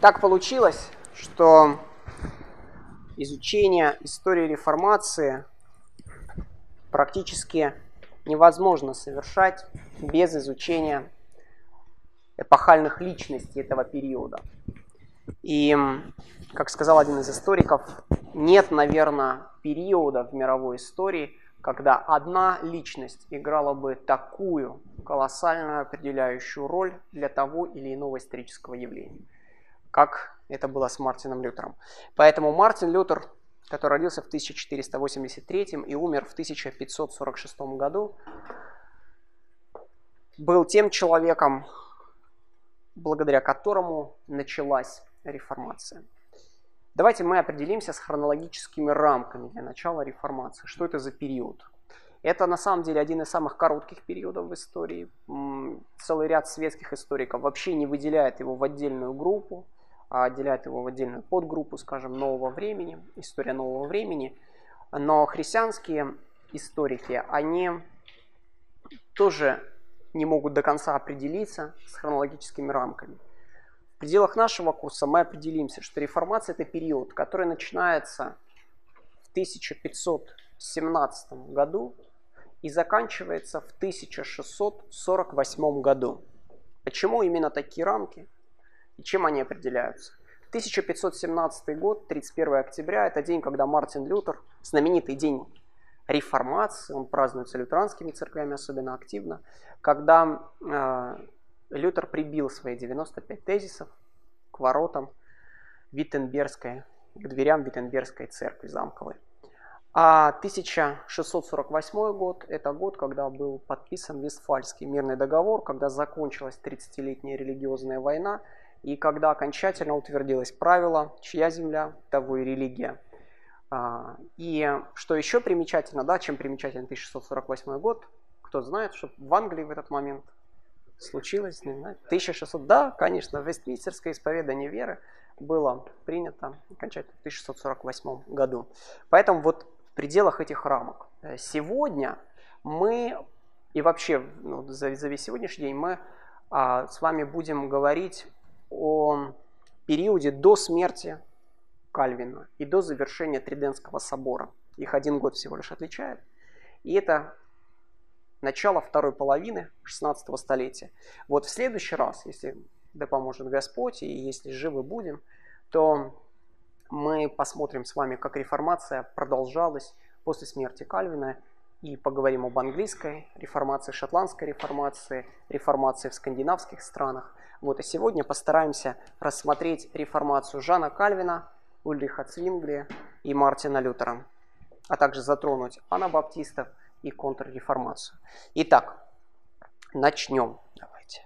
Так получилось, что изучение истории реформации практически невозможно совершать без изучения эпохальных личностей этого периода. И, как сказал один из историков, нет, наверное, периода в мировой истории, когда одна личность играла бы такую колоссальную определяющую роль для того или иного исторического явления, как это было с Мартином Лютером. Поэтому Мартин Лютер, который родился в 1483 и умер в 1546 году, был тем человеком, благодаря которому началась реформация. Давайте мы определимся с хронологическими рамками для начала реформации. Что это за период? Это на самом деле один из самых коротких периодов в истории. Целый ряд светских историков вообще не выделяет его в отдельную группу, отделяет его в отдельную подгруппу, скажем, нового времени, история нового времени. Но христианские историки, они тоже не могут до конца определиться с хронологическими рамками. В пределах нашего курса мы определимся, что реформация – это период, который начинается в 1517 году и заканчивается в 1648 году. Почему именно такие рамки и чем они определяются? 1517 год, 31 октября, это день, когда Мартин Лютер, знаменитый день реформации, он празднуется лютеранскими церквями особенно активно, когда э, Лютер прибил свои 95 тезисов к воротам Виттенбергской, к дверям Виттенбергской церкви замковой. А 1648 год – это год, когда был подписан Вестфальский мирный договор, когда закончилась 30-летняя религиозная война, и когда окончательно утвердилось правило «чья земля, того и религия». А, и что еще примечательно, да, чем примечателен 1648 год, кто знает, что в Англии в этот момент случилось, не знаю, 1600, да, конечно, Вестминстерское исповедание веры было принято окончательно в 1648 году. Поэтому вот в пределах этих рамок э, сегодня мы и вообще ну, за, за весь сегодняшний день мы а, с вами будем говорить о периоде до смерти Кальвина и до завершения Триденского собора. Их один год всего лишь отличает. И это начало второй половины 16 столетия. Вот в следующий раз, если да поможет Господь, и если живы будем, то мы посмотрим с вами, как реформация продолжалась после смерти Кальвина, и поговорим об английской реформации, шотландской реформации, реформации в скандинавских странах. Вот, и сегодня постараемся рассмотреть реформацию Жана Кальвина, Ульриха Цвингли и Мартина Лютера, а также затронуть анабаптистов и контрреформацию. Итак, начнем. Давайте.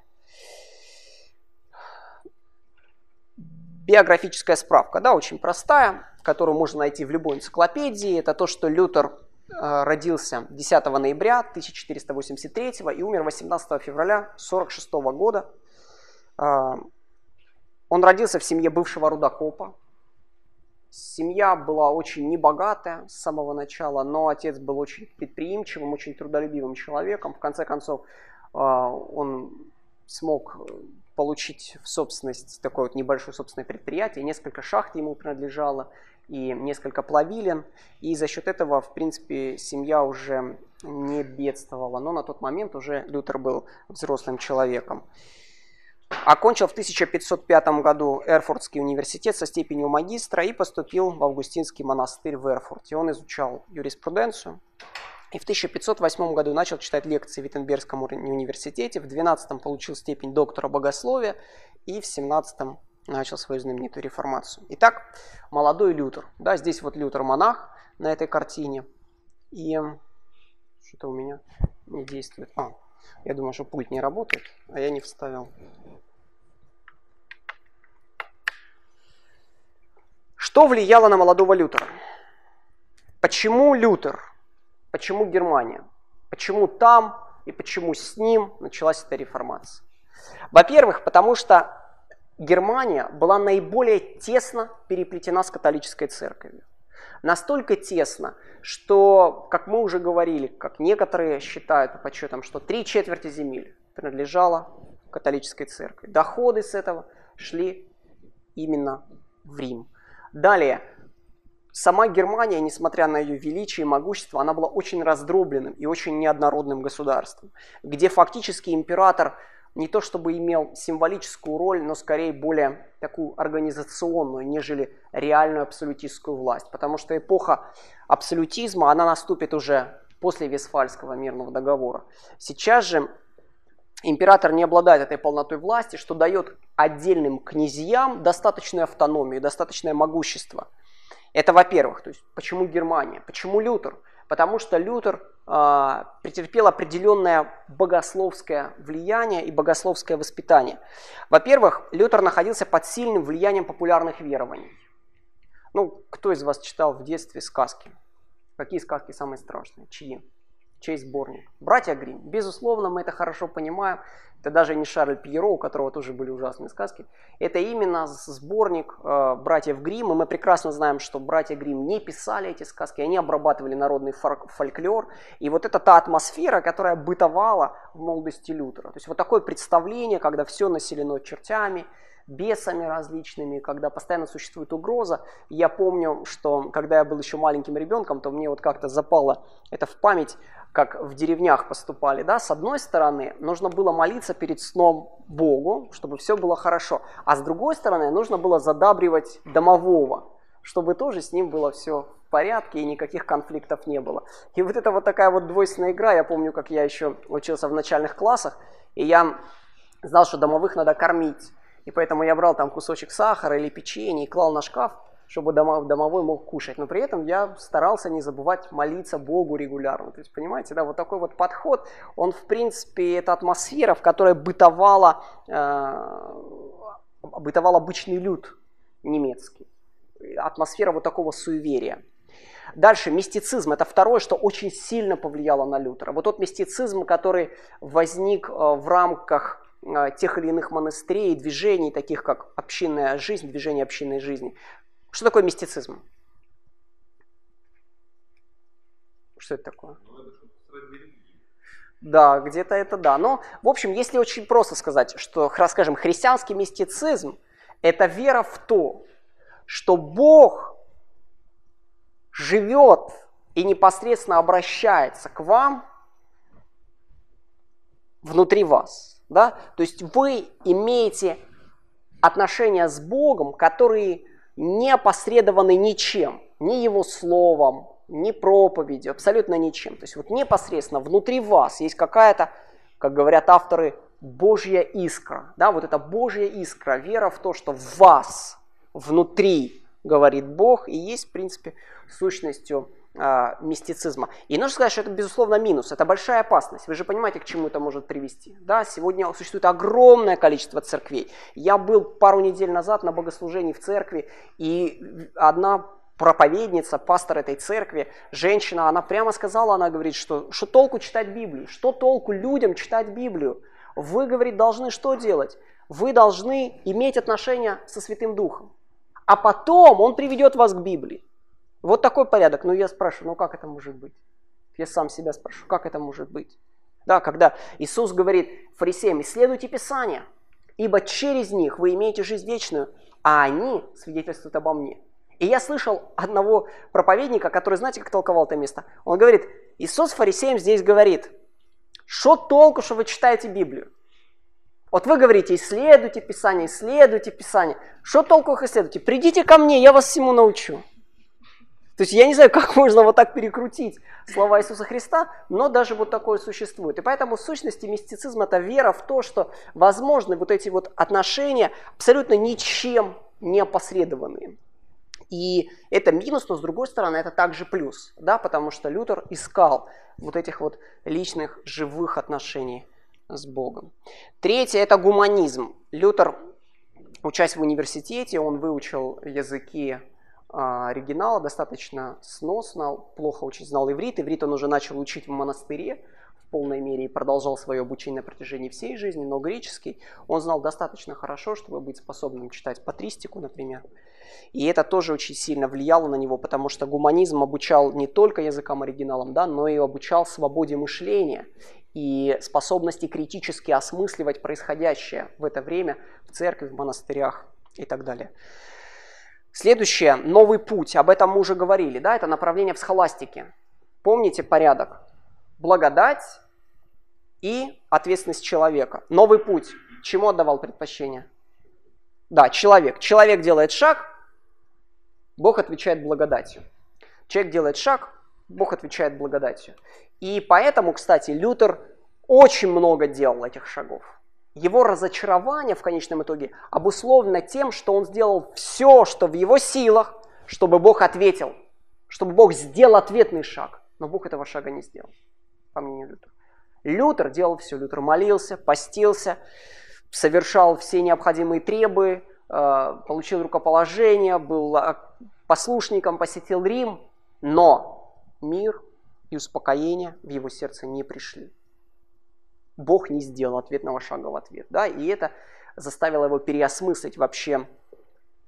Биографическая справка, да, очень простая, которую можно найти в любой энциклопедии. Это то, что Лютер э, родился 10 ноября 1483 и умер 18 февраля 1946 года. Э, он родился в семье бывшего рудокопа, Семья была очень небогатая с самого начала, но отец был очень предприимчивым, очень трудолюбивым человеком. В конце концов, а, он смог получить в собственность такое вот небольшое собственное предприятие, несколько шахт ему принадлежало и несколько плавилин, и за счет этого, в принципе, семья уже не бедствовала, но на тот момент уже Лютер был взрослым человеком. Окончил в 1505 году Эрфуртский университет со степенью магистра и поступил в Августинский монастырь в Эрфурте. Он изучал юриспруденцию. И в 1508 году начал читать лекции в Виттенбергском университете. В 12 получил степень доктора богословия. И в 17 начал свою знаменитую реформацию. Итак, молодой Лютер. Да, здесь вот Лютер монах на этой картине. И что-то у меня не действует. А, я думаю, что пульт не работает, а я не вставил. Что влияло на молодого Лютера? Почему Лютер? Почему Германия? Почему там и почему с ним началась эта реформация? Во-первых, потому что Германия была наиболее тесно переплетена с католической церковью. Настолько тесно, что, как мы уже говорили, как некоторые считают по подсчетам, что три четверти земель принадлежало католической церкви. Доходы с этого шли именно в Рим. Далее, сама Германия, несмотря на ее величие и могущество, она была очень раздробленным и очень неоднородным государством, где фактически император не то чтобы имел символическую роль, но скорее более такую организационную, нежели реальную абсолютистскую власть. Потому что эпоха абсолютизма, она наступит уже после Вестфальского мирного договора. Сейчас же император не обладает этой полнотой власти, что дает отдельным князьям достаточную автономию, достаточное могущество. Это во-первых. То есть почему Германия? Почему Лютер? Потому что Лютер э, претерпел определенное богословское влияние и богословское воспитание. Во-первых, Лютер находился под сильным влиянием популярных верований. Ну, кто из вас читал в детстве сказки? Какие сказки самые страшные? Чьи? Чей сборник. Братья Грим. Безусловно, мы это хорошо понимаем. Это даже не Шарль Пьеро, у которого тоже были ужасные сказки. Это именно сборник э, братьев Грим. И мы прекрасно знаем, что братья Грим не писали эти сказки, они обрабатывали народный фольклор. И вот это та атмосфера, которая бытовала в молодости Лютера. То есть вот такое представление, когда все населено чертями, бесами различными, когда постоянно существует угроза. Я помню, что когда я был еще маленьким ребенком, то мне вот как-то запало это в память, как в деревнях поступали. Да? С одной стороны, нужно было молиться перед сном Богу, чтобы все было хорошо. А с другой стороны, нужно было задабривать домового, чтобы тоже с ним было все в порядке и никаких конфликтов не было. И вот это вот такая вот двойственная игра, я помню, как я еще учился в начальных классах, и я знал, что домовых надо кормить. И поэтому я брал там кусочек сахара или печенье и клал на шкаф, чтобы домовой мог кушать. Но при этом я старался не забывать молиться Богу регулярно. То есть, понимаете, да, вот такой вот подход, он, в принципе, это атмосфера, в которой бытовала, э, бытовал обычный люд немецкий. Атмосфера вот такого суеверия. Дальше, мистицизм. Это второе, что очень сильно повлияло на Лютера. Вот тот мистицизм, который возник э, в рамках тех или иных монастырей, движений, таких как общинная жизнь, движение общинной жизни. Что такое мистицизм? Что это такое? Да, где-то это да. Но, в общем, если очень просто сказать, что, скажем, христианский мистицизм – это вера в то, что Бог живет и непосредственно обращается к вам внутри вас – да? То есть вы имеете отношения с Богом, которые не опосредованы ничем, ни Его словом, ни проповедью, абсолютно ничем. То есть вот непосредственно внутри вас есть какая-то, как говорят авторы, Божья искра. Да? Вот эта Божья искра, вера в то, что в вас, внутри, говорит Бог, и есть, в принципе, сущностью э, мистицизма. И нужно сказать, что это, безусловно, минус, это большая опасность. Вы же понимаете, к чему это может привести. Да, сегодня существует огромное количество церквей. Я был пару недель назад на богослужении в церкви, и одна проповедница, пастор этой церкви, женщина, она прямо сказала, она говорит, что, что толку читать Библию, что толку людям читать Библию. Вы, говорит, должны что делать? Вы должны иметь отношения со Святым Духом. А потом Он приведет вас к Библии. Вот такой порядок. Ну, я спрашиваю, ну как это может быть? Я сам себя спрашиваю, как это может быть? Да, когда Иисус говорит фарисеям, исследуйте Писание, ибо через них вы имеете жизнь вечную, а они свидетельствуют обо мне. И я слышал одного проповедника, который, знаете, как толковал это место? Он говорит, Иисус фарисеям здесь говорит, что толку, что вы читаете Библию? Вот вы говорите, исследуйте Писание, исследуйте Писание. Что толку их исследуйте? Придите ко мне, я вас всему научу. То есть я не знаю, как можно вот так перекрутить слова Иисуса Христа, но даже вот такое существует. И поэтому в сущности мистицизм – это вера в то, что возможны вот эти вот отношения абсолютно ничем не опосредованные. И это минус, но с другой стороны это также плюс, да, потому что Лютер искал вот этих вот личных живых отношений с Богом. Третье – это гуманизм. Лютер, учась в университете, он выучил языки оригинала достаточно сносно, плохо очень знал иврит. Иврит он уже начал учить в монастыре в полной мере и продолжал свое обучение на протяжении всей жизни, но греческий он знал достаточно хорошо, чтобы быть способным читать патристику, например. И это тоже очень сильно влияло на него, потому что гуманизм обучал не только языкам оригиналам, да, но и обучал свободе мышления и способности критически осмысливать происходящее в это время в церкви, в монастырях и так далее. Следующее, новый путь, об этом мы уже говорили, да, это направление в схоластике. Помните порядок? Благодать и ответственность человека. Новый путь. Чему отдавал предпочтение? Да, человек. Человек делает шаг, Бог отвечает благодатью. Человек делает шаг, Бог отвечает благодатью. И поэтому, кстати, Лютер очень много делал этих шагов. Его разочарование в конечном итоге обусловлено тем, что он сделал все, что в его силах, чтобы Бог ответил, чтобы Бог сделал ответный шаг. Но Бог этого шага не сделал, по мнению Лютера. Лютер делал все. Лютер молился, постился, совершал все необходимые требы, э, получил рукоположение, был э, послушником, посетил Рим, но мир и успокоение в его сердце не пришли. Бог не сделал ответного шага в ответ. Да? И это заставило его переосмыслить вообще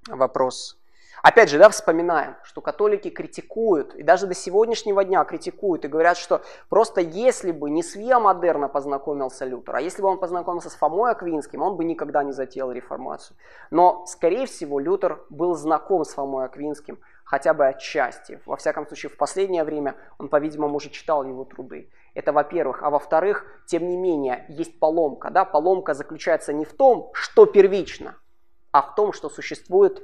вопрос. Опять же, да, вспоминаем, что католики критикуют, и даже до сегодняшнего дня критикуют, и говорят, что просто если бы не с Виа Модерна познакомился Лютер, а если бы он познакомился с Фомой Аквинским, он бы никогда не затеял реформацию. Но, скорее всего, Лютер был знаком с Фомой Аквинским хотя бы отчасти. Во всяком случае, в последнее время он, по-видимому, уже читал его труды. Это во-первых. А во-вторых, тем не менее, есть поломка. Да? Поломка заключается не в том, что первично, а в том, что существует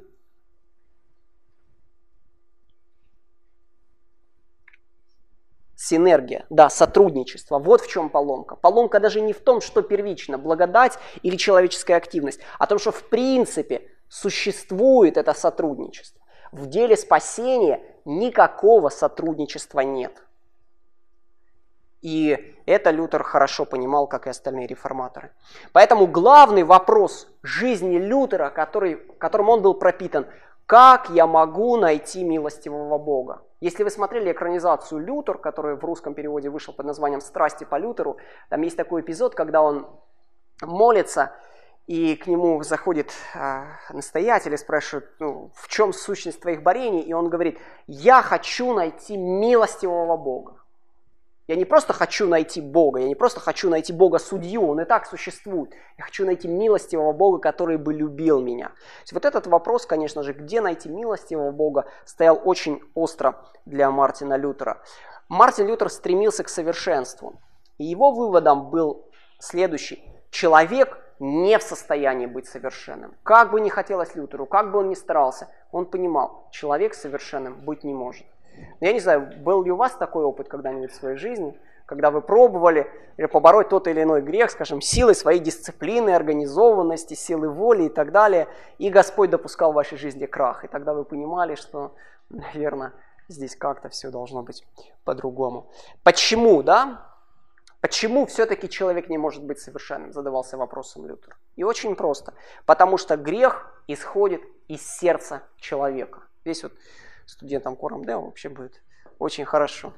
синергия, да, сотрудничество. Вот в чем поломка. Поломка даже не в том, что первично, благодать или человеческая активность, а в том, что в принципе существует это сотрудничество. В деле спасения никакого сотрудничества нет. И это Лютер хорошо понимал, как и остальные реформаторы. Поэтому главный вопрос жизни Лютера, который, которым он был пропитан, как я могу найти милостивого Бога? Если вы смотрели экранизацию «Лютер», который в русском переводе вышел под названием «Страсти по Лютеру», там есть такой эпизод, когда он молится, и к нему заходит э, настоятель и спрашивает, ну, в чем сущность твоих борений, и он говорит, я хочу найти милостивого Бога. Я не просто хочу найти Бога, я не просто хочу найти Бога-судью, Он и так существует. Я хочу найти милостивого Бога, который бы любил меня. Вот этот вопрос, конечно же, где найти милостивого Бога, стоял очень остро для Мартина Лютера. Мартин Лютер стремился к совершенству. И его выводом был следующий. Человек не в состоянии быть совершенным. Как бы ни хотелось Лютеру, как бы он ни старался, он понимал, человек совершенным быть не может. Но я не знаю, был ли у вас такой опыт когда-нибудь в своей жизни, когда вы пробовали побороть тот или иной грех, скажем, силой своей дисциплины, организованности, силы воли и так далее, и Господь допускал в вашей жизни крах, и тогда вы понимали, что, наверное, здесь как-то все должно быть по-другому. Почему, да? Почему все-таки человек не может быть совершенным, задавался вопросом Лютер. И очень просто. Потому что грех исходит из сердца человека. Здесь вот студентам Кором Део вообще будет очень хорошо.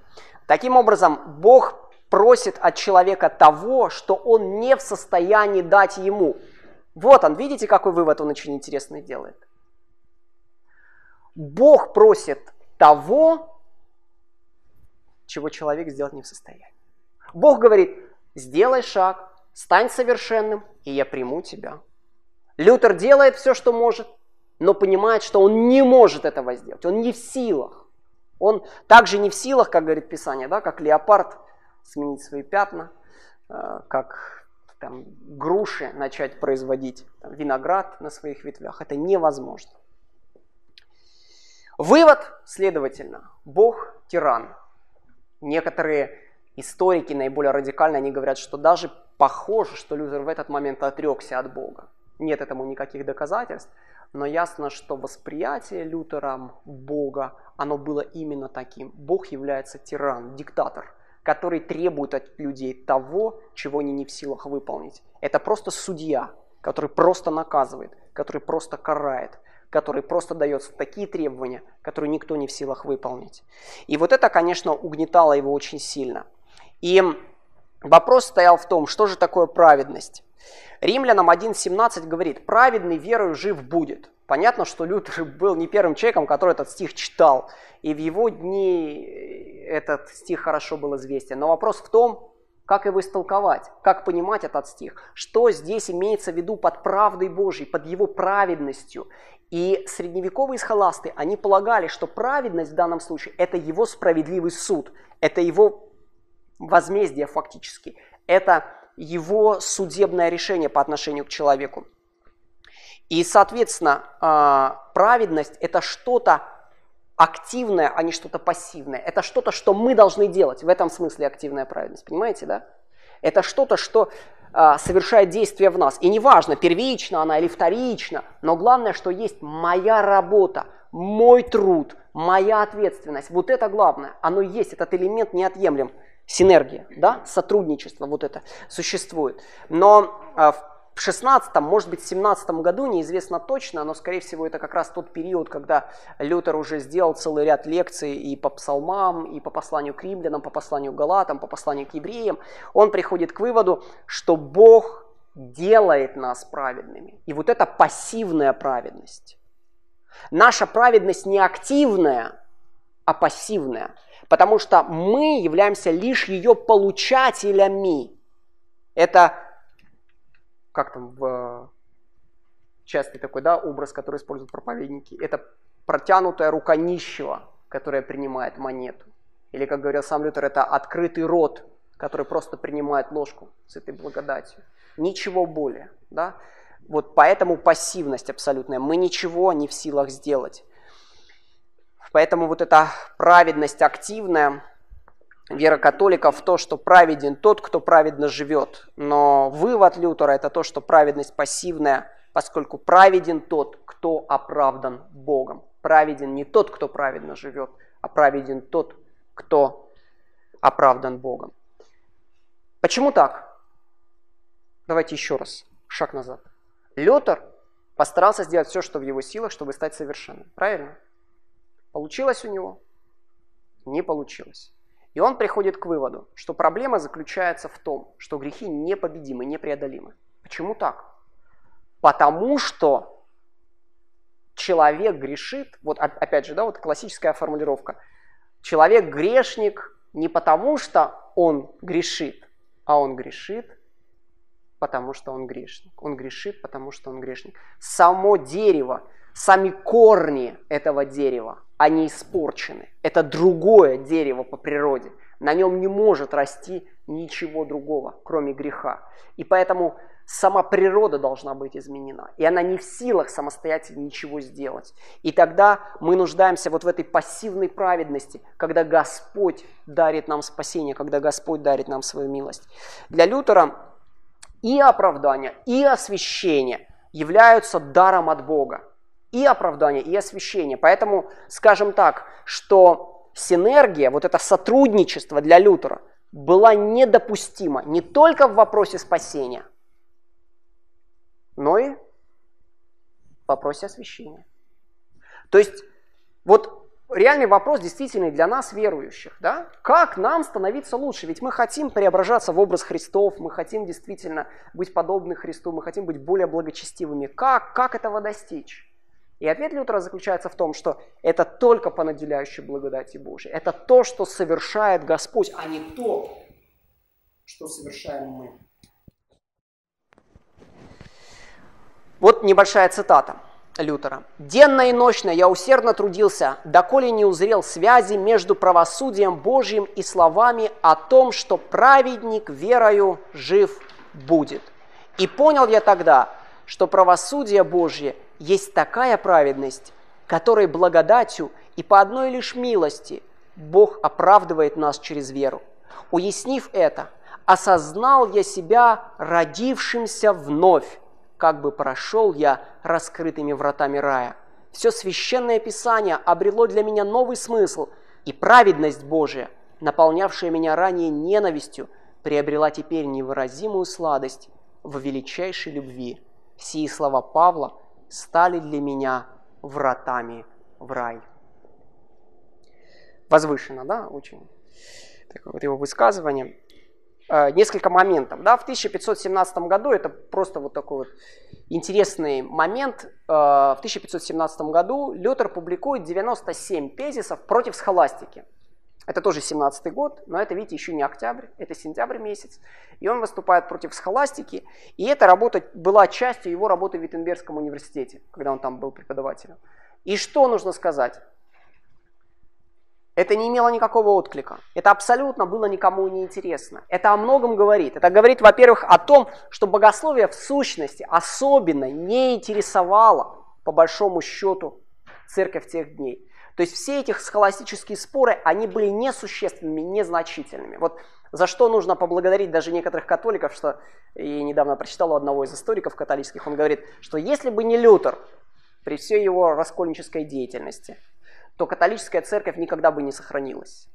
Таким образом, Бог просит от человека того, что он не в состоянии дать ему. Вот он, видите, какой вывод он очень интересный делает. Бог просит того, чего человек сделать не в состоянии. Бог говорит, сделай шаг, стань совершенным, и я приму тебя. Лютер делает все, что может, но понимает, что он не может этого сделать, он не в силах. Он также не в силах, как говорит Писание, да, как леопард сменить свои пятна, э, как там, груши начать производить там, виноград на своих ветвях. Это невозможно. Вывод, следовательно, Бог тиран. Некоторые историки, наиболее радикально, они говорят, что даже похоже, что Лютер в этот момент отрекся от Бога. Нет этому никаких доказательств, но ясно, что восприятие Лютером Бога, оно было именно таким. Бог является тиран, диктатор, который требует от людей того, чего они не в силах выполнить. Это просто судья, который просто наказывает, который просто карает, который просто дает такие требования, которые никто не в силах выполнить. И вот это, конечно, угнетало его очень сильно. И вопрос стоял в том, что же такое праведность. Римлянам 1.17 говорит, праведный верою жив будет. Понятно, что Лютер был не первым человеком, который этот стих читал, и в его дни этот стих хорошо был известен. Но вопрос в том, как его истолковать, как понимать этот стих, что здесь имеется в виду под правдой Божьей, под его праведностью. И средневековые схоласты, они полагали, что праведность в данном случае – это его справедливый суд, это его возмездие фактически, это его судебное решение по отношению к человеку. И, соответственно, а, праведность – это что-то активное, а не что-то пассивное. Это что-то, что мы должны делать. В этом смысле активная праведность. Понимаете, да? Это что-то, что а, совершает действие в нас. И неважно, первично она или вторично, но главное, что есть моя работа, мой труд, моя ответственность. Вот это главное. Оно есть, этот элемент неотъемлем. Синергия, да, сотрудничество, вот это существует. Но а, в в 16 может быть, в 17 году, неизвестно точно, но, скорее всего, это как раз тот период, когда Лютер уже сделал целый ряд лекций и по псалмам, и по посланию к римлянам, по посланию к галатам, по посланию к евреям. Он приходит к выводу, что Бог делает нас праведными. И вот это пассивная праведность. Наша праведность не активная, а пассивная, потому что мы являемся лишь ее получателями. Это как там в частный такой, да, образ, который используют проповедники, это протянутая рука нищего, которая принимает монету. Или, как говорил сам Лютер, это открытый рот, который просто принимает ложку с этой благодатью. Ничего более, да. Вот поэтому пассивность абсолютная. Мы ничего не в силах сделать. Поэтому вот эта праведность активная, вера католиков в то, что праведен тот, кто праведно живет. Но вывод Лютера это то, что праведность пассивная, поскольку праведен тот, кто оправдан Богом. Праведен не тот, кто праведно живет, а праведен тот, кто оправдан Богом. Почему так? Давайте еще раз, шаг назад. Лютер постарался сделать все, что в его силах, чтобы стать совершенным. Правильно? Получилось у него? Не получилось. И он приходит к выводу, что проблема заключается в том, что грехи непобедимы, непреодолимы. Почему так? Потому что человек грешит, вот опять же, да, вот классическая формулировка. Человек грешник не потому, что он грешит, а он грешит, потому что он грешник. Он грешит, потому что он грешник. Само дерево, сами корни этого дерева они испорчены. Это другое дерево по природе. На нем не может расти ничего другого, кроме греха. И поэтому сама природа должна быть изменена. И она не в силах самостоятельно ничего сделать. И тогда мы нуждаемся вот в этой пассивной праведности, когда Господь дарит нам спасение, когда Господь дарит нам свою милость. Для Лютера и оправдание, и освящение являются даром от Бога и оправдание, и освящение. Поэтому скажем так, что синергия, вот это сотрудничество для Лютера была недопустима не только в вопросе спасения, но и в вопросе освящения. То есть вот реальный вопрос действительно для нас, верующих. Да? Как нам становиться лучше? Ведь мы хотим преображаться в образ Христов, мы хотим действительно быть подобны Христу, мы хотим быть более благочестивыми. Как, как этого достичь? И ответ Лютера заключается в том, что это только по наделяющей благодати Божией. Это то, что совершает Господь, а не то, что совершаем мы. Вот небольшая цитата Лютера. «Денно и ночно я усердно трудился, доколе не узрел связи между правосудием Божьим и словами о том, что праведник верою жив будет. И понял я тогда, что правосудие Божье есть такая праведность, которой благодатью и по одной лишь милости Бог оправдывает нас через веру. Уяснив это, осознал я себя родившимся вновь, как бы прошел я раскрытыми вратами рая. Все священное Писание обрело для меня новый смысл, и праведность Божия, наполнявшая меня ранее ненавистью, приобрела теперь невыразимую сладость в величайшей любви. Сии слова Павла стали для меня вратами в рай. Возвышенно, да, очень такое вот его высказывание. Э, несколько моментов. Да, в 1517 году, это просто вот такой вот интересный момент, э, в 1517 году Лютер публикует 97 тезисов против схоластики. Это тоже 17 год, но это, видите, еще не октябрь, это сентябрь месяц. И он выступает против схоластики. И эта работа была частью его работы в Виттенбергском университете, когда он там был преподавателем. И что нужно сказать? Это не имело никакого отклика. Это абсолютно было никому не интересно. Это о многом говорит. Это говорит, во-первых, о том, что богословие в сущности особенно не интересовало, по большому счету, церковь тех дней. То есть все эти схоластические споры, они были несущественными, незначительными. Вот за что нужно поблагодарить даже некоторых католиков, что я недавно прочитал у одного из историков католических, он говорит, что если бы не Лютер, при всей его раскольнической деятельности, то католическая церковь никогда бы не сохранилась.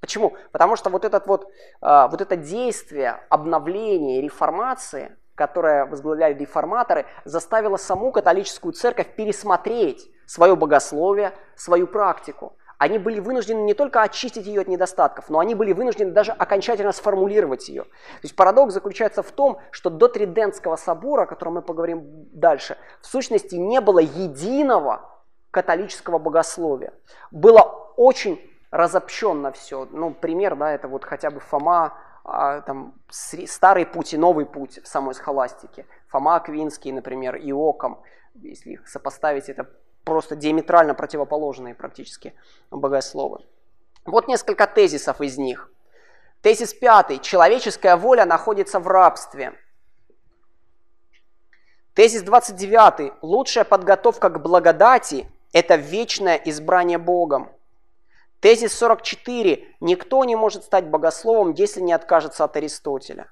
Почему? Потому что вот, этот вот, а, вот это действие обновления реформации, которое возглавляли реформаторы, заставило саму католическую церковь пересмотреть свое богословие, свою практику. Они были вынуждены не только очистить ее от недостатков, но они были вынуждены даже окончательно сформулировать ее. То есть парадокс заключается в том, что до Тридентского собора, о котором мы поговорим дальше, в сущности не было единого католического богословия. Было очень разобщенно все. Ну, пример, да, это вот хотя бы Фома, а, там, старый путь и новый путь в самой схоластике. Фома Аквинский, например, Иоком, если сопоставить, это просто диаметрально противоположные практически богословы. Вот несколько тезисов из них. Тезис пятый. Человеческая воля находится в рабстве. Тезис 29. Лучшая подготовка к благодати – это вечное избрание Богом. Тезис 44. Никто не может стать богословом, если не откажется от Аристотеля.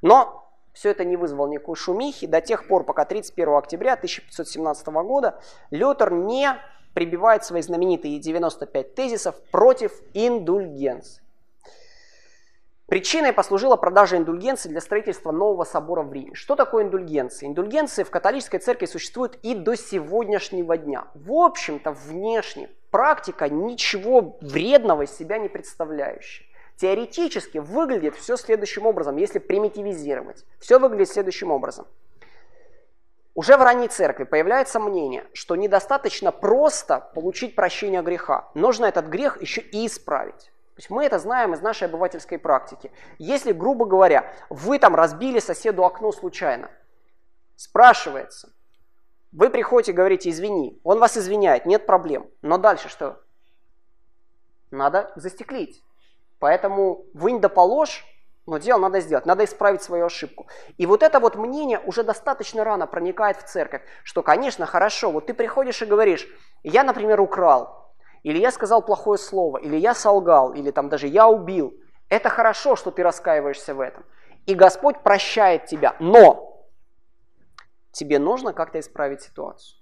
Но все это не вызвало никакой шумихи до тех пор, пока 31 октября 1517 года Лютер не прибивает свои знаменитые 95 тезисов против индульгенции. Причиной послужила продажа индульгенции для строительства нового собора в Риме. Что такое индульгенция? Индульгенции в католической церкви существуют и до сегодняшнего дня. В общем-то, внешне практика ничего вредного из себя не представляющая. Теоретически выглядит все следующим образом, если примитивизировать. Все выглядит следующим образом. Уже в ранней церкви появляется мнение, что недостаточно просто получить прощение греха. Нужно этот грех еще и исправить. То есть мы это знаем из нашей обывательской практики. Если, грубо говоря, вы там разбили соседу окно случайно, спрашивается, вы приходите говорите, извини, он вас извиняет, нет проблем. Но дальше что? Надо застеклить. Поэтому вынь да положь, но дело надо сделать, надо исправить свою ошибку. И вот это вот мнение уже достаточно рано проникает в церковь, что, конечно, хорошо, вот ты приходишь и говоришь, я, например, украл, или я сказал плохое слово, или я солгал, или там даже я убил. Это хорошо, что ты раскаиваешься в этом. И Господь прощает тебя, но тебе нужно как-то исправить ситуацию.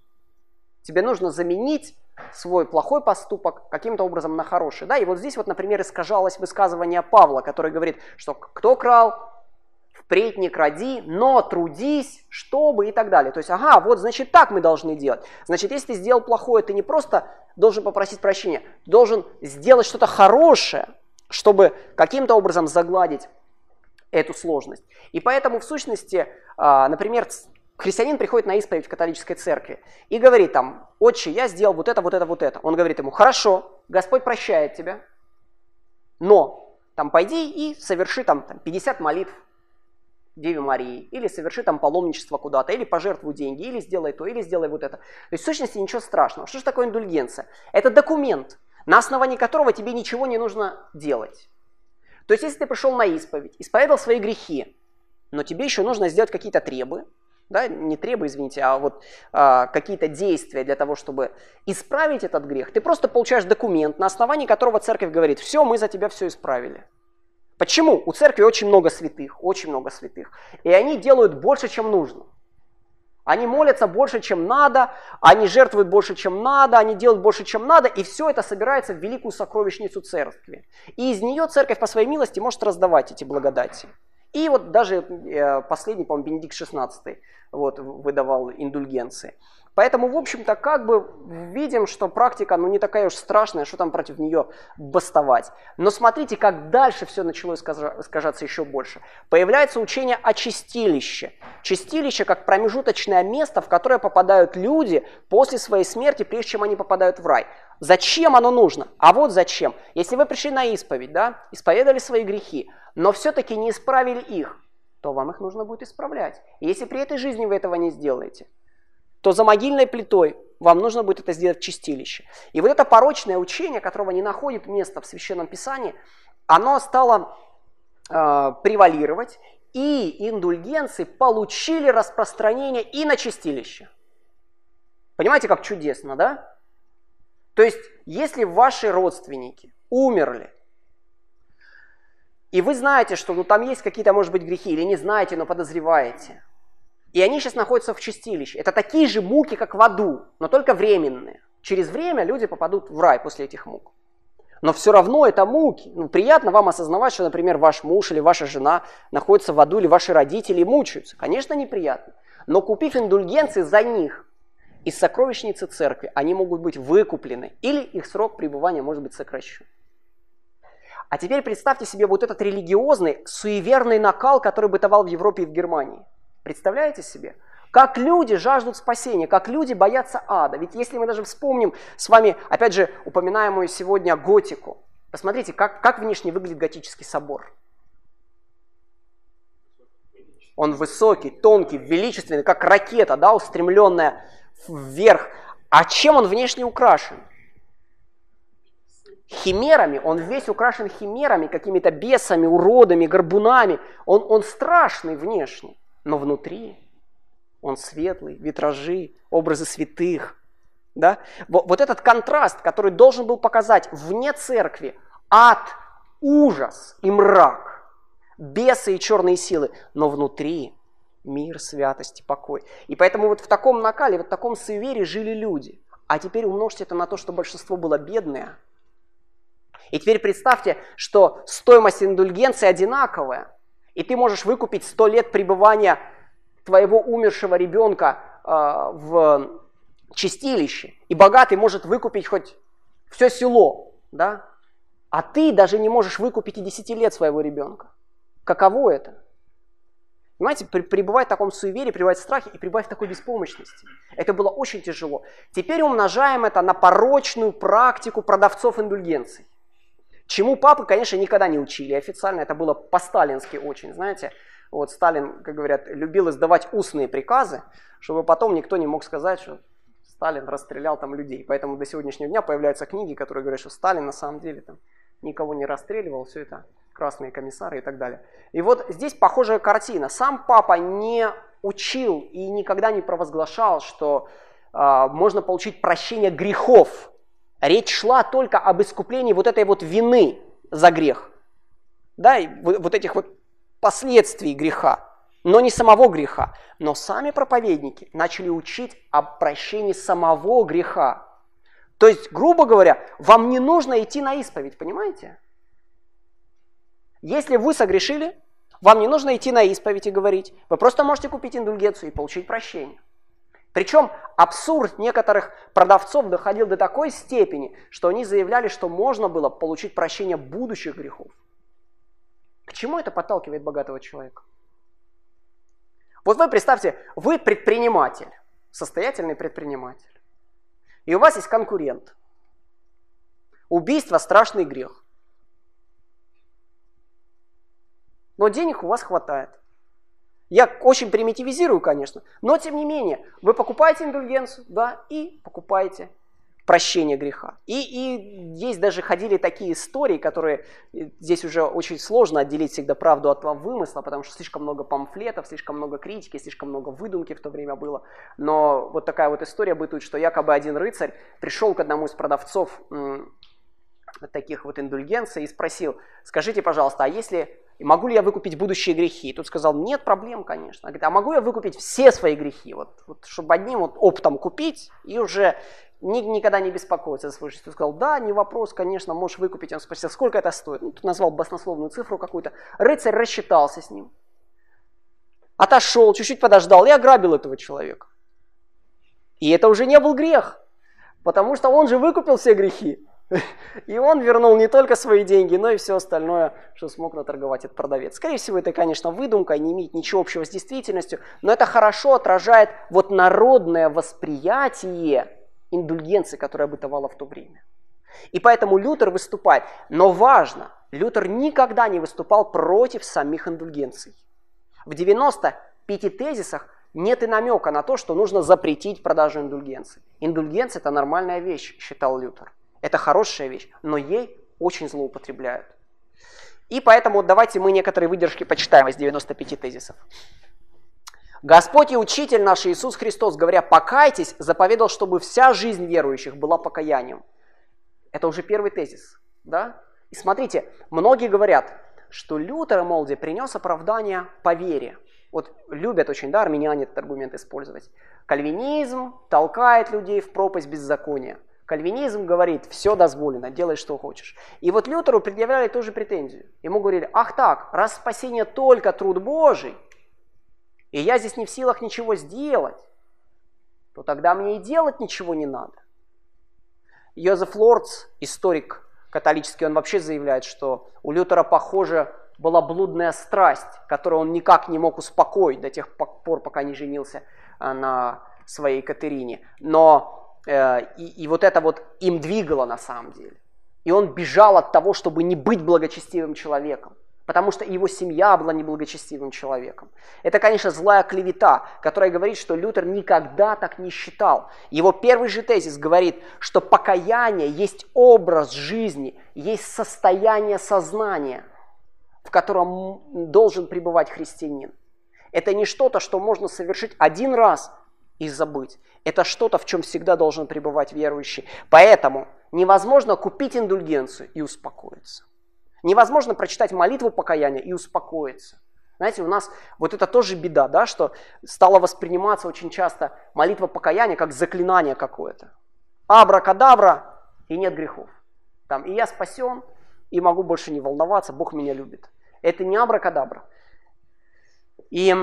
Тебе нужно заменить свой плохой поступок каким-то образом на хороший. Да? И вот здесь вот, например, искажалось высказывание Павла, который говорит, что кто крал, впредь не кради, но трудись, чтобы и так далее. То есть, ага, вот значит так мы должны делать. Значит, если ты сделал плохое, ты не просто должен попросить прощения, ты должен сделать что-то хорошее, чтобы каким-то образом загладить эту сложность. И поэтому, в сущности, а, например, христианин приходит на исповедь в католической церкви и говорит там, отче, я сделал вот это, вот это, вот это. Он говорит ему, хорошо, Господь прощает тебя, но там пойди и соверши там, там 50 молитв Деве Марии, или соверши там паломничество куда-то, или пожертвуй деньги, или сделай то, или сделай вот это. То есть в сущности ничего страшного. Что же такое индульгенция? Это документ, на основании которого тебе ничего не нужно делать. То есть если ты пришел на исповедь, исповедал свои грехи, но тебе еще нужно сделать какие-то требы, да, не требуй, извините, а вот а, какие-то действия для того, чтобы исправить этот грех, ты просто получаешь документ, на основании которого церковь говорит, все, мы за тебя все исправили. Почему? У церкви очень много святых, очень много святых, и они делают больше, чем нужно. Они молятся больше, чем надо, они жертвуют больше, чем надо, они делают больше, чем надо, и все это собирается в великую сокровищницу церкви. И из нее церковь по своей милости может раздавать эти благодати. И вот даже э, последний, по-моему, Бенедикт XVI вот, выдавал индульгенции. Поэтому, в общем-то, как бы видим, что практика, ну, не такая уж страшная, что там против нее бастовать. Но смотрите, как дальше все начало искажаться еще больше. Появляется учение о чистилище. Чистилище как промежуточное место, в которое попадают люди после своей смерти, прежде чем они попадают в рай. Зачем оно нужно? А вот зачем. Если вы пришли на исповедь, да, исповедали свои грехи, но все-таки не исправили их, то вам их нужно будет исправлять. Если при этой жизни вы этого не сделаете, то за могильной плитой вам нужно будет это сделать в чистилище. И вот это порочное учение, которого не находит места в Священном Писании, оно стало э, превалировать, и индульгенции получили распространение и на чистилище. Понимаете, как чудесно, да? То есть, если ваши родственники умерли, и вы знаете, что ну, там есть какие-то, может быть, грехи, или не знаете, но подозреваете – и они сейчас находятся в чистилище. Это такие же муки, как в аду, но только временные. Через время люди попадут в рай после этих мук. Но все равно это муки. Ну, приятно вам осознавать, что, например, ваш муж или ваша жена находятся в аду, или ваши родители мучаются. Конечно, неприятно. Но купив индульгенции за них из сокровищницы церкви, они могут быть выкуплены, или их срок пребывания может быть сокращен. А теперь представьте себе вот этот религиозный, суеверный накал, который бытовал в Европе и в Германии – Представляете себе? Как люди жаждут спасения, как люди боятся ада. Ведь если мы даже вспомним с вами, опять же, упоминаемую сегодня готику, посмотрите, как, как внешне выглядит готический собор. Он высокий, тонкий, величественный, как ракета, да, устремленная вверх. А чем он внешне украшен? Химерами, он весь украшен химерами, какими-то бесами, уродами, горбунами. Он, он страшный внешне но внутри он светлый, витражи, образы святых. Да? Вот этот контраст, который должен был показать вне церкви ад, ужас и мрак, бесы и черные силы, но внутри мир, святость и покой. И поэтому вот в таком накале, вот в таком суеверии жили люди. А теперь умножьте это на то, что большинство было бедное. И теперь представьте, что стоимость индульгенции одинаковая – и ты можешь выкупить 100 лет пребывания твоего умершего ребенка э, в чистилище. И богатый может выкупить хоть все село, да? А ты даже не можешь выкупить и 10 лет своего ребенка. Каково это? Понимаете, пребывать в таком суеверии, пребывать в страхе и пребывать в такой беспомощности. Это было очень тяжело. Теперь умножаем это на порочную практику продавцов индульгенций. Чему папы, конечно, никогда не учили. Официально это было по-сталински очень, знаете. Вот Сталин, как говорят, любил издавать устные приказы, чтобы потом никто не мог сказать, что Сталин расстрелял там людей. Поэтому до сегодняшнего дня появляются книги, которые говорят, что Сталин на самом деле там никого не расстреливал, все это красные комиссары и так далее. И вот здесь похожая картина. Сам папа не учил и никогда не провозглашал, что э, можно получить прощение грехов Речь шла только об искуплении вот этой вот вины за грех. Да, и вот этих вот последствий греха, но не самого греха. Но сами проповедники начали учить о прощении самого греха. То есть, грубо говоря, вам не нужно идти на исповедь, понимаете? Если вы согрешили, вам не нужно идти на исповедь и говорить. Вы просто можете купить индульгенцию и получить прощение. Причем абсурд некоторых продавцов доходил до такой степени, что они заявляли, что можно было получить прощение будущих грехов. К чему это подталкивает богатого человека? Вот вы представьте, вы предприниматель, состоятельный предприниматель, и у вас есть конкурент. Убийство – страшный грех. Но денег у вас хватает. Я очень примитивизирую, конечно, но тем не менее, вы покупаете индульгенцию, да, и покупаете прощение греха. И, и есть даже ходили такие истории, которые э, здесь уже очень сложно отделить всегда правду от вымысла, потому что слишком много памфлетов, слишком много критики, слишком много выдумки в то время было. Но вот такая вот история бытует, что якобы один рыцарь пришел к одному из продавцов таких вот индульгенций и спросил, скажите, пожалуйста, а если могу ли я выкупить будущие грехи? И тут сказал, нет проблем, конечно. Говорит, а могу я выкупить все свои грехи, вот, вот чтобы одним вот оптом купить и уже ни, никогда не беспокоиться за свою жизнь. Тут сказал, да, не вопрос, конечно, можешь выкупить. Он спросил, сколько это стоит? Ну, тут назвал баснословную цифру какую-то. Рыцарь рассчитался с ним. Отошел, чуть-чуть подождал и ограбил этого человека. И это уже не был грех, потому что он же выкупил все грехи. И он вернул не только свои деньги, но и все остальное, что смог наторговать этот продавец. Скорее всего, это, конечно, выдумка, не имеет ничего общего с действительностью, но это хорошо отражает вот народное восприятие индульгенции, которая бытовала в то время. И поэтому Лютер выступает. Но важно, Лютер никогда не выступал против самих индульгенций. В 95 тезисах нет и намека на то, что нужно запретить продажу индульгенций. Индульгенция – это нормальная вещь, считал Лютер. Это хорошая вещь, но ей очень злоупотребляют. И поэтому давайте мы некоторые выдержки почитаем из 95 тезисов. Господь и Учитель наш Иисус Христос, говоря, покайтесь, заповедал, чтобы вся жизнь верующих была покаянием. Это уже первый тезис. Да? И смотрите, многие говорят, что Лютер, Молди, принес оправдание по вере. Вот любят очень, да, армяне этот аргумент использовать. Кальвинизм толкает людей в пропасть беззакония. Кальвинизм говорит, все дозволено, делай что хочешь. И вот Лютеру предъявляли ту же претензию. Ему говорили, ах так, раз спасение только труд Божий, и я здесь не в силах ничего сделать, то тогда мне и делать ничего не надо. Йозеф Лордс, историк католический, он вообще заявляет, что у Лютера, похоже, была блудная страсть, которую он никак не мог успокоить до тех пор, пока не женился а, на своей Катерине. Но и, и вот это вот им двигало на самом деле. И он бежал от того, чтобы не быть благочестивым человеком, потому что его семья была неблагочестивым человеком. Это, конечно, злая клевета, которая говорит, что Лютер никогда так не считал. Его первый же тезис говорит, что покаяние есть образ жизни, есть состояние сознания, в котором должен пребывать христианин. Это не что-то, что можно совершить один раз и забыть. Это что-то, в чем всегда должен пребывать верующий. Поэтому невозможно купить индульгенцию и успокоиться. Невозможно прочитать молитву покаяния и успокоиться. Знаете, у нас вот это тоже беда, да, что стало восприниматься очень часто молитва покаяния как заклинание какое-то. Абракадабра, и нет грехов. Там, и я спасен, и могу больше не волноваться, Бог меня любит. Это не абракадабра. И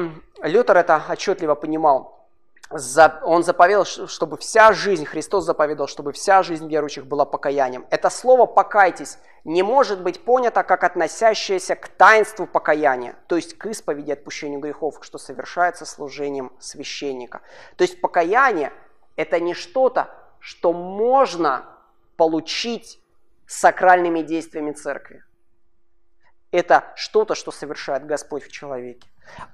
Лютер это отчетливо понимал он заповедал, чтобы вся жизнь, Христос заповедал, чтобы вся жизнь верующих была покаянием. Это слово «покайтесь» не может быть понято как относящееся к таинству покаяния, то есть к исповеди отпущению грехов, что совершается служением священника. То есть покаяние – это не что-то, что можно получить сакральными действиями церкви. Это что-то, что совершает Господь в человеке.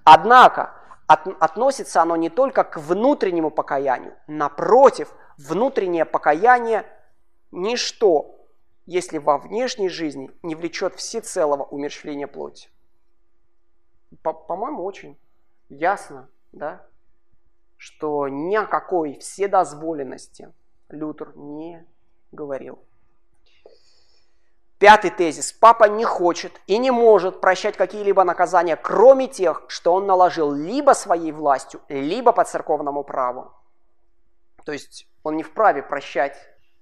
Однако, от, относится оно не только к внутреннему покаянию. Напротив, внутреннее покаяние – ничто, если во внешней жизни не влечет всецелого умерщвления плоти. По-моему, очень ясно, да, что ни о какой вседозволенности Лютер не говорил. Пятый тезис. Папа не хочет и не может прощать какие-либо наказания, кроме тех, что он наложил либо своей властью, либо по церковному праву. То есть он не вправе прощать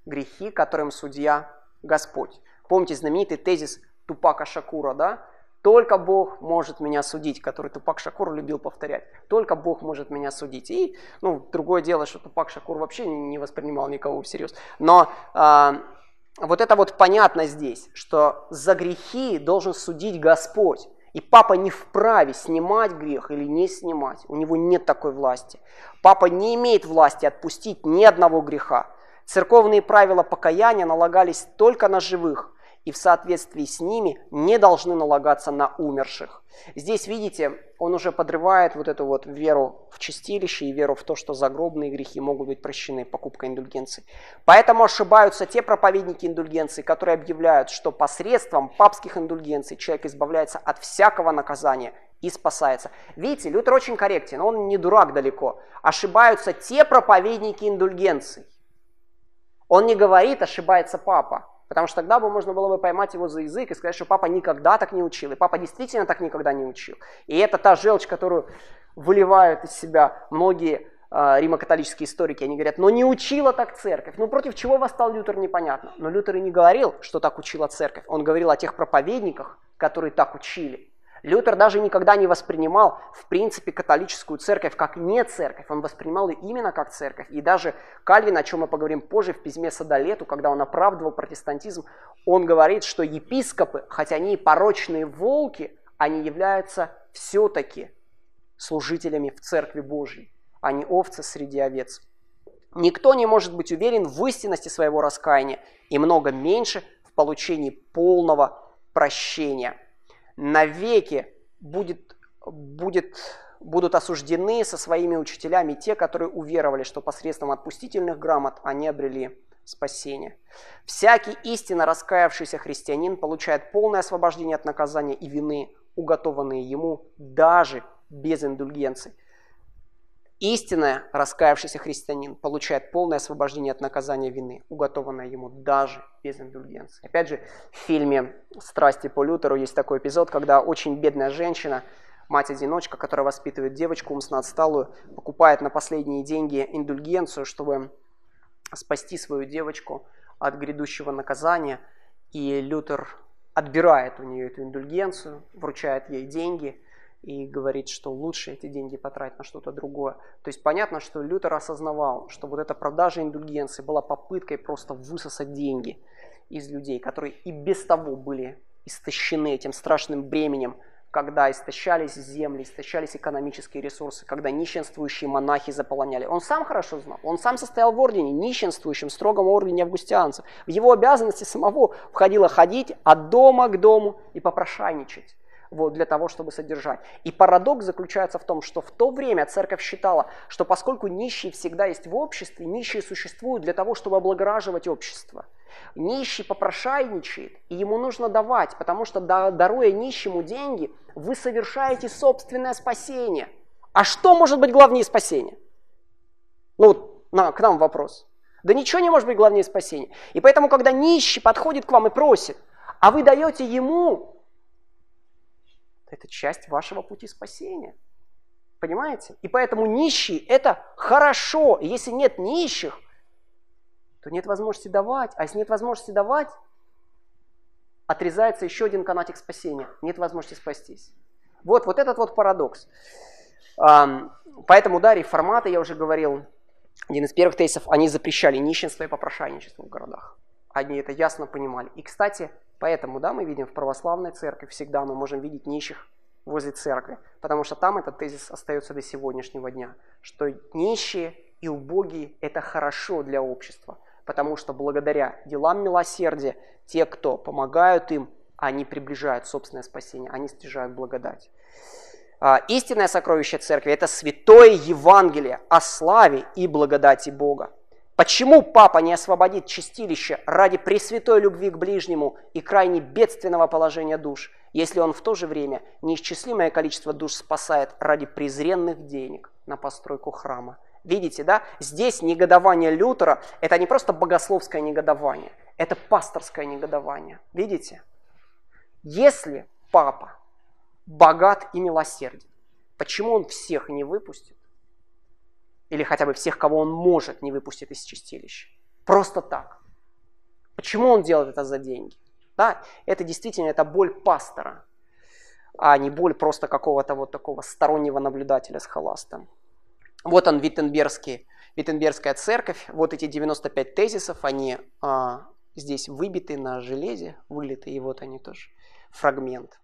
грехи, которым судья Господь. Помните знаменитый тезис Тупака Шакура, да? Только Бог может меня судить, который Тупак Шакур любил повторять. Только Бог может меня судить. И, ну, другое дело, что Тупак Шакур вообще не воспринимал никого всерьез. Но э, вот это вот понятно здесь, что за грехи должен судить Господь. И папа не вправе снимать грех или не снимать. У него нет такой власти. Папа не имеет власти отпустить ни одного греха. Церковные правила покаяния налагались только на живых, и в соответствии с ними не должны налагаться на умерших. Здесь, видите, он уже подрывает вот эту вот веру в чистилище и веру в то, что загробные грехи могут быть прощены покупкой индульгенций. Поэтому ошибаются те проповедники индульгенций, которые объявляют, что посредством папских индульгенций человек избавляется от всякого наказания и спасается. Видите, Лютер очень корректен, он не дурак далеко. Ошибаются те проповедники индульгенций. Он не говорит, ошибается папа. Потому что тогда бы можно было бы поймать его за язык и сказать, что папа никогда так не учил. И папа действительно так никогда не учил. И это та желчь, которую выливают из себя многие э, римо-католические историки. Они говорят, но не учила так церковь. Ну против чего восстал Лютер, непонятно. Но Лютер и не говорил, что так учила церковь. Он говорил о тех проповедниках, которые так учили. Лютер даже никогда не воспринимал, в принципе, католическую церковь как не церковь. Он воспринимал ее именно как церковь. И даже Кальвин, о чем мы поговорим позже, в письме Садолету, когда он оправдывал протестантизм, он говорит, что епископы, хотя они и порочные волки, они являются все-таки служителями в Церкви Божьей, а не овцы среди овец. Никто не может быть уверен в истинности своего раскаяния и много меньше в получении полного прощения – навеки будет, будет, будут осуждены со своими учителями те, которые уверовали, что посредством отпустительных грамот они обрели спасение. Всякий истинно раскаявшийся христианин получает полное освобождение от наказания и вины, уготованные ему даже без индульгенций. Истинно раскаявшийся христианин получает полное освобождение от наказания вины, уготованное ему даже без индульгенции. Опять же, в фильме «Страсти по Лютеру» есть такой эпизод, когда очень бедная женщина, мать-одиночка, которая воспитывает девочку умственно отсталую, покупает на последние деньги индульгенцию, чтобы спасти свою девочку от грядущего наказания. И Лютер отбирает у нее эту индульгенцию, вручает ей деньги – и говорит, что лучше эти деньги потратить на что-то другое. То есть понятно, что Лютер осознавал, что вот эта продажа индульгенции была попыткой просто высосать деньги из людей, которые и без того были истощены этим страшным бременем, когда истощались земли, истощались экономические ресурсы, когда нищенствующие монахи заполоняли. Он сам хорошо знал, он сам состоял в ордене, нищенствующем, строгом ордене августианцев. В его обязанности самого входило ходить от дома к дому и попрошайничать вот, для того, чтобы содержать. И парадокс заключается в том, что в то время церковь считала, что поскольку нищие всегда есть в обществе, нищие существуют для того, чтобы облагораживать общество. Нищий попрошайничает, и ему нужно давать, потому что даруя нищему деньги, вы совершаете собственное спасение. А что может быть главнее спасения? Ну на, к нам вопрос. Да ничего не может быть главнее спасения. И поэтому, когда нищий подходит к вам и просит, а вы даете ему это часть вашего пути спасения. Понимаете? И поэтому нищие – это хорошо. И если нет нищих, то нет возможности давать. А если нет возможности давать, отрезается еще один канатик спасения. Нет возможности спастись. Вот, вот этот вот парадокс. Поэтому, да, реформаты, я уже говорил, один из первых тезисов, они запрещали нищенство и попрошайничество в городах. Они это ясно понимали. И, кстати, Поэтому, да, мы видим в православной церкви, всегда мы можем видеть нищих возле церкви, потому что там этот тезис остается до сегодняшнего дня, что нищие и убогие – это хорошо для общества, потому что благодаря делам милосердия те, кто помогают им, они приближают собственное спасение, они стяжают благодать. А, истинное сокровище церкви – это святое Евангелие о славе и благодати Бога. Почему папа не освободит чистилище ради пресвятой любви к ближнему и крайне бедственного положения душ, если он в то же время неисчислимое количество душ спасает ради презренных денег на постройку храма? Видите, да? Здесь негодование Лютера – это не просто богословское негодование, это пасторское негодование. Видите? Если папа богат и милосерден, почему он всех не выпустит? Или хотя бы всех, кого он может, не выпустит из чистилища. Просто так. Почему он делает это за деньги? Да, это действительно это боль пастора, а не боль просто какого-то вот такого стороннего наблюдателя с халастом. Вот он, Виттенбергский, Виттенбергская церковь, вот эти 95 тезисов, они а, здесь выбиты на железе, вылиты, и вот они тоже, фрагмент.